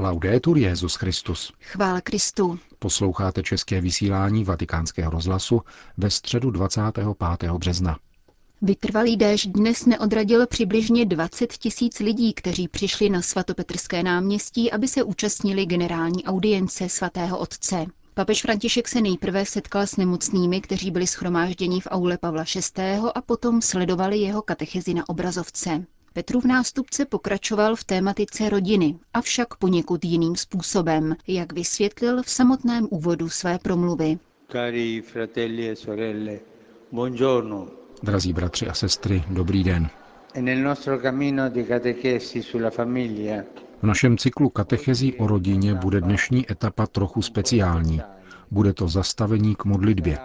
Laudetur Jezus Christus. Chvála Kristu. Posloucháte české vysílání Vatikánského rozhlasu ve středu 25. března. Vytrvalý déšť dnes neodradil přibližně 20 tisíc lidí, kteří přišli na svatopetrské náměstí, aby se účastnili generální audience svatého otce. Papež František se nejprve setkal s nemocnými, kteří byli schromážděni v aule Pavla VI. a potom sledovali jeho katechezi na obrazovce. Petrův nástupce pokračoval v tématice rodiny, avšak poněkud jiným způsobem, jak vysvětlil v samotném úvodu své promluvy. Cari fratelli e sorelle, buongiorno. Drazí bratři a sestry, dobrý den. V našem cyklu katechezí o rodině bude dnešní etapa trochu speciální. Bude to zastavení k modlitbě.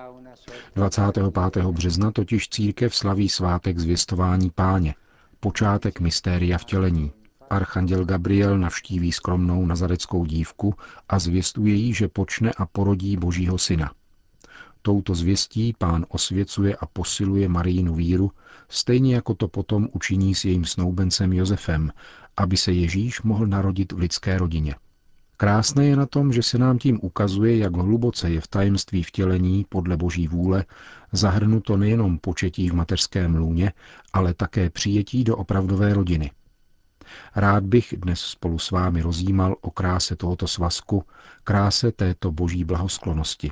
25. března totiž církev slaví svátek zvěstování páně, počátek mystéria vtělení. Archanděl Gabriel navštíví skromnou nazareckou dívku a zvěstuje jí, že počne a porodí božího syna. Touto zvěstí pán osvěcuje a posiluje Marijinu víru, stejně jako to potom učiní s jejím snoubencem Josefem, aby se Ježíš mohl narodit v lidské rodině. Krásné je na tom, že se nám tím ukazuje, jak hluboce je v tajemství vtělení podle boží vůle zahrnuto nejenom početí v mateřském lůně, ale také přijetí do opravdové rodiny. Rád bych dnes spolu s vámi rozjímal o kráse tohoto svazku, kráse této boží blahosklonosti.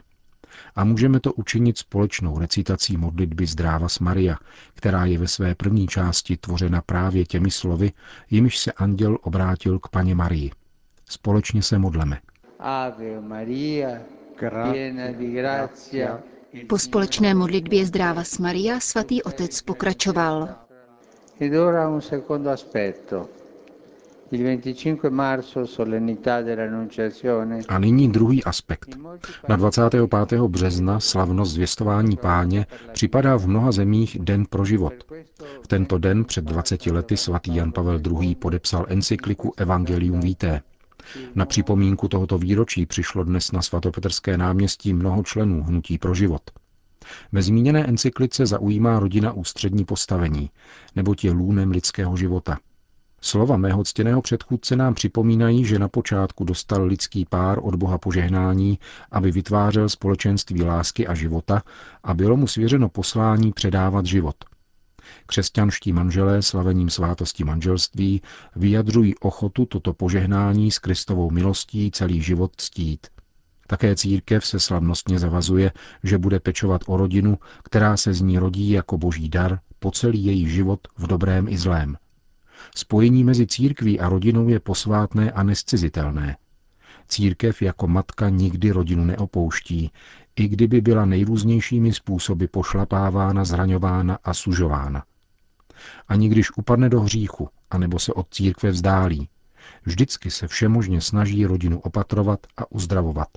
A můžeme to učinit společnou recitací modlitby Zdráva s Maria, která je ve své první části tvořena právě těmi slovy, jimiž se anděl obrátil k paně Marii. Společně se modleme. Ave Maria, po společné modlitbě Zdráva s Maria svatý otec pokračoval. Ed ora un secondo aspetto. A nyní druhý aspekt. Na 25. března slavnost zvěstování páně připadá v mnoha zemích Den pro život. V tento den před 20 lety svatý Jan Pavel II. podepsal encykliku Evangelium Vitae. Na připomínku tohoto výročí přišlo dnes na svatopetrské náměstí mnoho členů Hnutí pro život. Ve zmíněné encyklice zaujímá rodina ústřední postavení, neboť je lůnem lidského života – Slova mého ctěného předchůdce nám připomínají, že na počátku dostal lidský pár od Boha požehnání, aby vytvářel společenství lásky a života a bylo mu svěřeno poslání předávat život. Křesťanští manželé slavením svátosti manželství vyjadřují ochotu toto požehnání s Kristovou milostí celý život ctít. Také církev se slavnostně zavazuje, že bude pečovat o rodinu, která se z ní rodí jako boží dar po celý její život v dobrém i zlém. Spojení mezi církví a rodinou je posvátné a nescizitelné. Církev jako matka nikdy rodinu neopouští, i kdyby byla nejrůznějšími způsoby pošlapávána, zraňována a sužována. Ani když upadne do hříchu, anebo se od církve vzdálí, vždycky se všemožně snaží rodinu opatrovat a uzdravovat,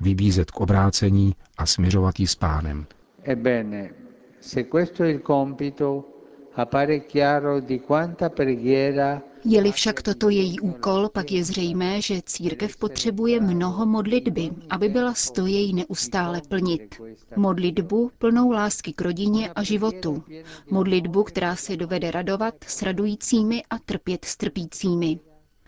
vybízet k obrácení a směřovat ji s pánem. Ebbene, se questo è il compito je-li však toto její úkol, pak je zřejmé, že církev potřebuje mnoho modlitby, aby byla sto jej neustále plnit. Modlitbu plnou lásky k rodině a životu. Modlitbu, která se dovede radovat s radujícími a trpět s trpícími.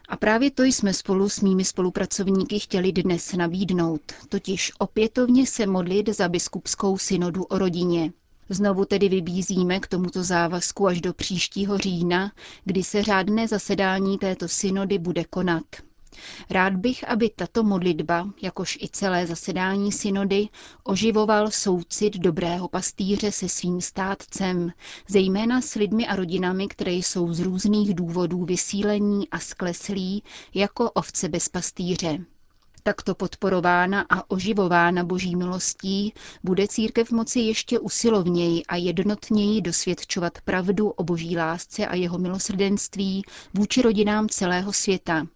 A právě to jsme spolu s mými spolupracovníky chtěli dnes nabídnout, totiž opětovně se modlit za biskupskou synodu o rodině. Znovu tedy vybízíme k tomuto závazku až do příštího října, kdy se řádné zasedání této synody bude konat. Rád bych, aby tato modlitba, jakož i celé zasedání synody, oživoval soucit dobrého pastýře se svým státcem, zejména s lidmi a rodinami, které jsou z různých důvodů vysílení a skleslí jako ovce bez pastýře. Takto podporována a oživována boží milostí bude církev moci ještě usilovněji a jednotněji dosvědčovat pravdu o boží lásce a jeho milosrdenství vůči rodinám celého světa,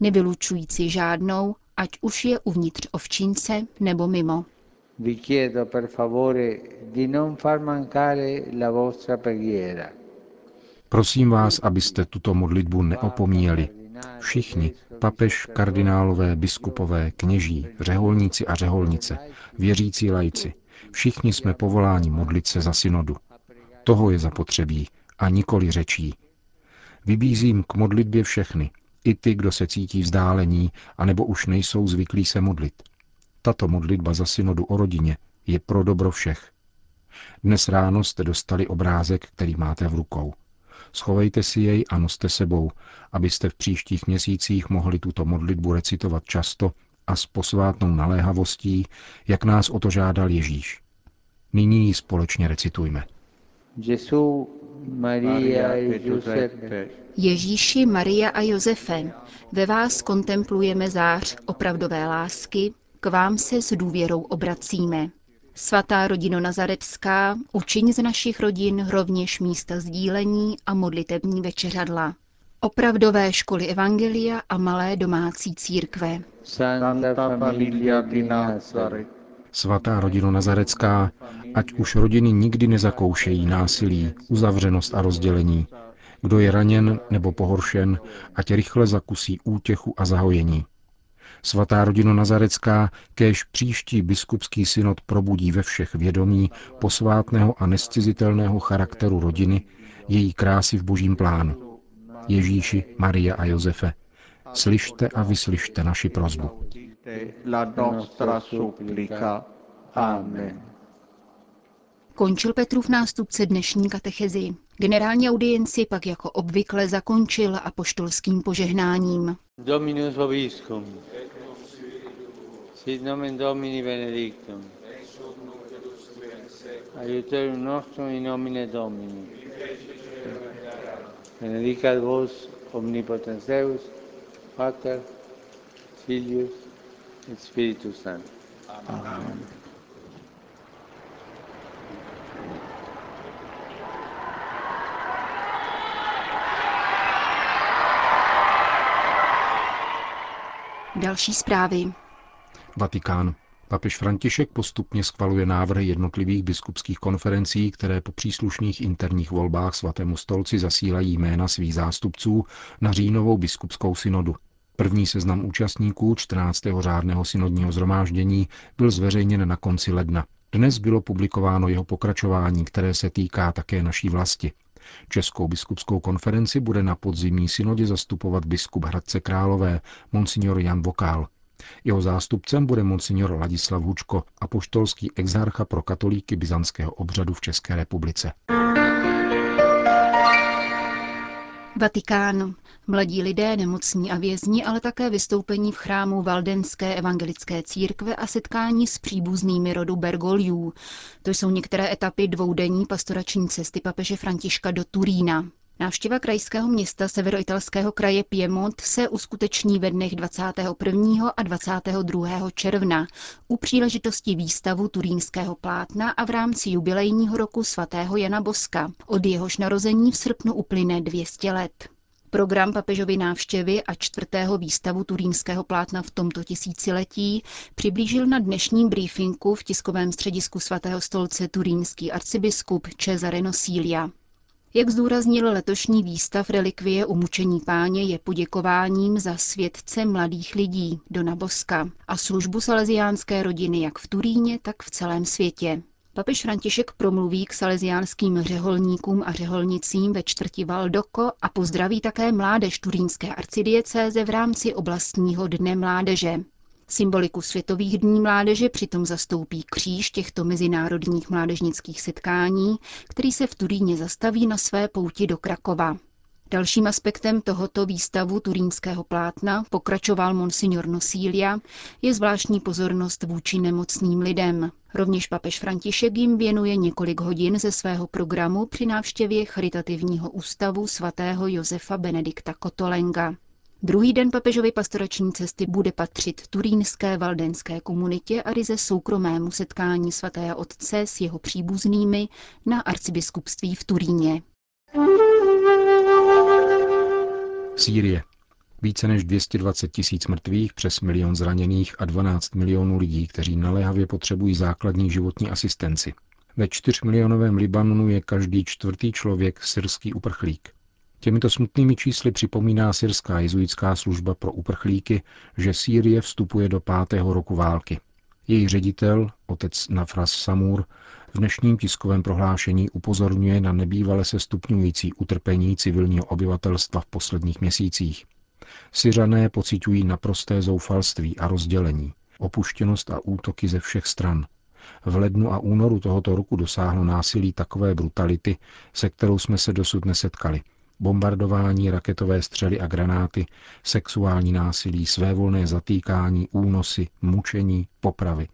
nevylučující žádnou, ať už je uvnitř ovčince nebo mimo. Vi chiedo per favore di non far mancare la vostra preghiera. Prosím vás, abyste tuto modlitbu neopomíjeli. Všichni, papež, kardinálové, biskupové, kněží, řeholníci a řeholnice, věřící lajci, všichni jsme povoláni modlit se za synodu. Toho je zapotřebí a nikoli řečí. Vybízím k modlitbě všechny, I ty, kdo se cítí vzdálení, anebo už nejsou zvyklí se modlit. Tato modlitba za synodu o rodině je pro dobro všech. Dnes ráno jste dostali obrázek, který máte v rukou. Schovejte si jej a noste sebou, abyste v příštích měsících mohli tuto modlitbu recitovat často a s posvátnou naléhavostí, jak nás o to žádal Ježíš. Nyní ji společně recitujme. Ježíši, Maria a Josefe, ve vás kontemplujeme zář opravdové lásky, k vám se s důvěrou obracíme. Svatá rodino Nazaretská, učiň z našich rodin rovněž místa sdílení a modlitební večeřadla. Opravdové školy Evangelia a malé domácí církve. Svatá rodino Nazarecká, ať už rodiny nikdy nezakoušejí násilí, uzavřenost a rozdělení. Kdo je raněn nebo pohoršen, ať rychle zakusí útěchu a zahojení. Svatá rodino Nazarecká, kéž příští biskupský synod probudí ve všech vědomí posvátného a nescizitelného charakteru rodiny, její krásy v božím plánu. Ježíši, Maria a Josefe, slyšte a vyslyšte naši prozbu. Končil Petrův nástupce dnešní katechezi. Generální audienci pak jako obvykle zakončil apoštolským požehnáním. Dominus vobiscum. Sit nomen Domini benedictum. Aiuterium nostrum in nomine Domini. Benedicat vos omnipotens Deus, Pater, Filius et Spiritus Sanctus. Amen. Další zprávy. Vatikán. Papež František postupně schvaluje návrhy jednotlivých biskupských konferencí, které po příslušných interních volbách svatému stolci zasílají jména svých zástupců na říjnovou biskupskou synodu. První seznam účastníků 14. řádného synodního zhromáždění byl zveřejněn na konci ledna. Dnes bylo publikováno jeho pokračování, které se týká také naší vlasti. Českou biskupskou konferenci bude na podzimní synodě zastupovat biskup Hradce Králové, monsignor Jan Vokál. Jeho zástupcem bude monsignor Ladislav Hučko, apoštolský exarcha pro katolíky byzantského obřadu v České republice. Vatikán. Mladí lidé, nemocní a vězni, ale také vystoupení v chrámu Valdenské evangelické církve a setkání s příbuznými rodu Bergoliů. To jsou některé etapy dvoudenní pastorační cesty papeže Františka do Turína. Návštěva krajského města severoitalského kraje Piemont se uskuteční ve dnech 21. a 22. června u příležitosti výstavu turínského plátna a v rámci jubilejního roku svatého Jana Boska. Od jehož narození v srpnu uplyne 200 let. Program papežovy návštěvy a čtvrtého výstavu turínského plátna v tomto tisíciletí přiblížil na dnešním briefingu v tiskovém středisku svatého stolce turínský arcibiskup Cesare Nosilia. Jak zdůraznil letošní výstav relikvie umučení páně je poděkováním za světce mladých lidí, Dona Boska, a službu salesiánské rodiny jak v Turíně, tak v celém světě. Papež František promluví k salesiánským řeholníkům a řeholnicím ve čtvrti Valdoko a pozdraví také mládež turínské arcidiecéze v rámci oblastního dne mládeže. Symboliku Světových dní mládeže přitom zastoupí kříž těchto mezinárodních mládežnických setkání, který se v Turíně zastaví na své pouti do Krakova. Dalším aspektem tohoto výstavu turínského plátna, pokračoval monsignor Nosilia, je zvláštní pozornost vůči nemocným lidem. Rovněž papež František jim věnuje několik hodin ze svého programu při návštěvě charitativního ústavu svatého Josefa Benedikta Kotolenga. Druhý den papežovy pastorační cesty bude patřit turínské valdenské komunitě a ryze soukromému setkání svatého otce s jeho příbuznými na arcibiskupství v Turíně. Sýrie. Více než 220 tisíc mrtvých, přes milion zraněných a 12 milionů lidí, kteří naléhavě potřebují základní životní asistenci. Ve čtyřmilionovém Libanonu je každý čtvrtý člověk syrský uprchlík. Těmito smutnými čísly připomíná syrská jezuitská služba pro uprchlíky, že Sýrie vstupuje do pátého roku války. Její ředitel, otec Nafras Samur, v dnešním tiskovém prohlášení upozorňuje na nebývale se stupňující utrpení civilního obyvatelstva v posledních měsících. Syřané pocitují naprosté zoufalství a rozdělení, opuštěnost a útoky ze všech stran. V lednu a únoru tohoto roku dosáhlo násilí takové brutality, se kterou jsme se dosud nesetkali. Bombardování, raketové střely a granáty, sexuální násilí, svévolné zatýkání, únosy, mučení, popravy.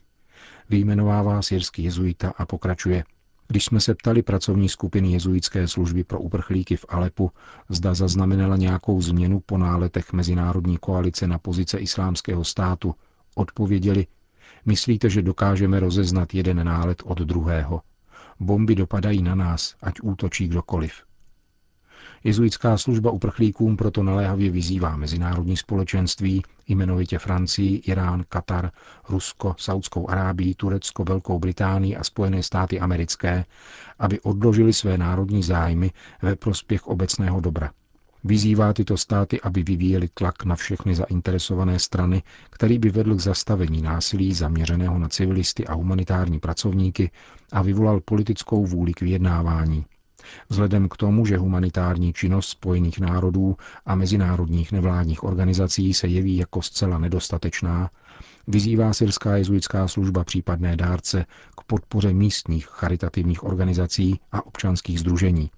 Vyjmenovává syrský jezuita a pokračuje – když jsme se ptali pracovní skupiny jezuitské služby pro uprchlíky v Alepu, zda zaznamenala nějakou změnu po náletech Mezinárodní koalice na pozice islámského státu, odpověděli, myslíte, že dokážeme rozeznat jeden nálet od druhého. Bomby dopadají na nás, ať útočí kdokoliv. Jezuitská služba uprchlíkům proto naléhavě vyzývá mezinárodní společenství, jmenovitě Francii, Irán, Katar, Rusko, Saudskou Arábii, Turecko, Velkou Británii a Spojené státy americké, aby odložili své národní zájmy ve prospěch obecného dobra. Vyzývá tyto státy, aby vyvíjeli tlak na všechny zainteresované strany, který by vedl k zastavení násilí zaměřeného na civilisty a humanitární pracovníky a vyvolal politickou vůli k vyjednávání. Vzhledem k tomu, že humanitární činnost Spojených národů a mezinárodních nevládních organizací se jeví jako zcela nedostatečná, vyzývá syrská jezuitská služba případné dárce k podpoře místních charitativních organizací a občanských združení.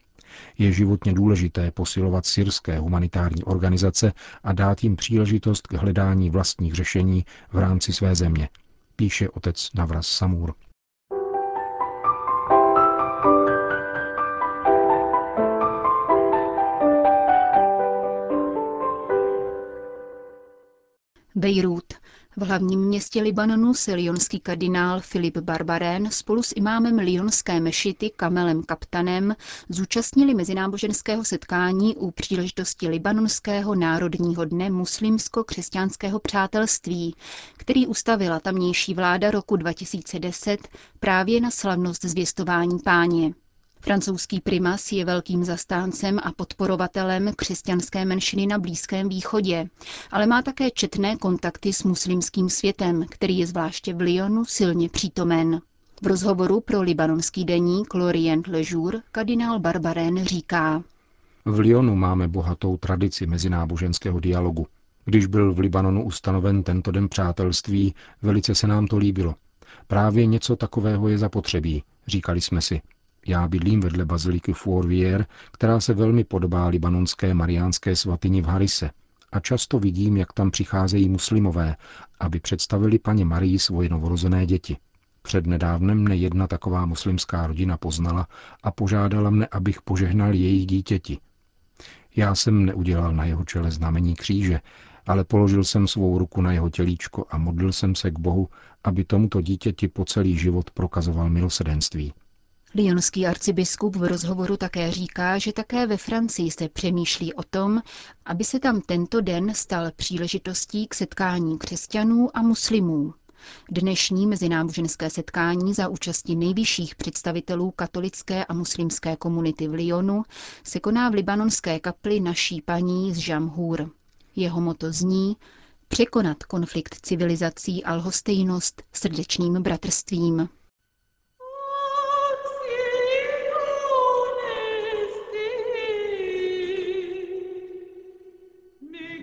Je životně důležité posilovat syrské humanitární organizace a dát jim příležitost k hledání vlastních řešení v rámci své země, píše otec Navras Samur. Bejrút. V hlavním městě Libanonu se lionský kardinál Filip Barbarén spolu s imámem lionské mešity Kamelem Kaptanem zúčastnili mezináboženského setkání u příležitosti Libanonského národního dne muslimsko-křesťanského přátelství, který ustavila tamnější vláda roku 2010 právě na slavnost zvěstování páně. Francouzský primas je velkým zastáncem a podporovatelem křesťanské menšiny na Blízkém východě, ale má také četné kontakty s muslimským světem, který je zvláště v Lyonu silně přítomen. V rozhovoru pro libanonský deník Lorient Le Jour kardinál Barbarén říká. V Lyonu máme bohatou tradici mezináboženského dialogu. Když byl v Libanonu ustanoven tento den přátelství, velice se nám to líbilo. Právě něco takového je zapotřebí, říkali jsme si. Já bydlím vedle baziliky Fourvière, která se velmi podobá libanonské mariánské svatyni v Harise a často vidím, jak tam přicházejí muslimové, aby představili paně Marii svoje novorozené děti. Před nedávnem mne jedna taková muslimská rodina poznala a požádala mne, abych požehnal jejich dítěti. Já jsem neudělal na jeho čele znamení kříže, ale položil jsem svou ruku na jeho tělíčko a modlil jsem se k Bohu, aby tomuto dítěti po celý život prokazoval milosedenství. Lyonský arcibiskup v rozhovoru také říká, že také ve Francii se přemýšlí o tom, aby se tam tento den stal příležitostí k setkání křesťanů a muslimů. Dnešní mezináboženské setkání za účasti nejvyšších představitelů katolické a muslimské komunity v Lyonu se koná v libanonské kapli naší paní z Žamhur. Jeho moto zní překonat konflikt civilizací a lhostejnost srdečným bratrstvím.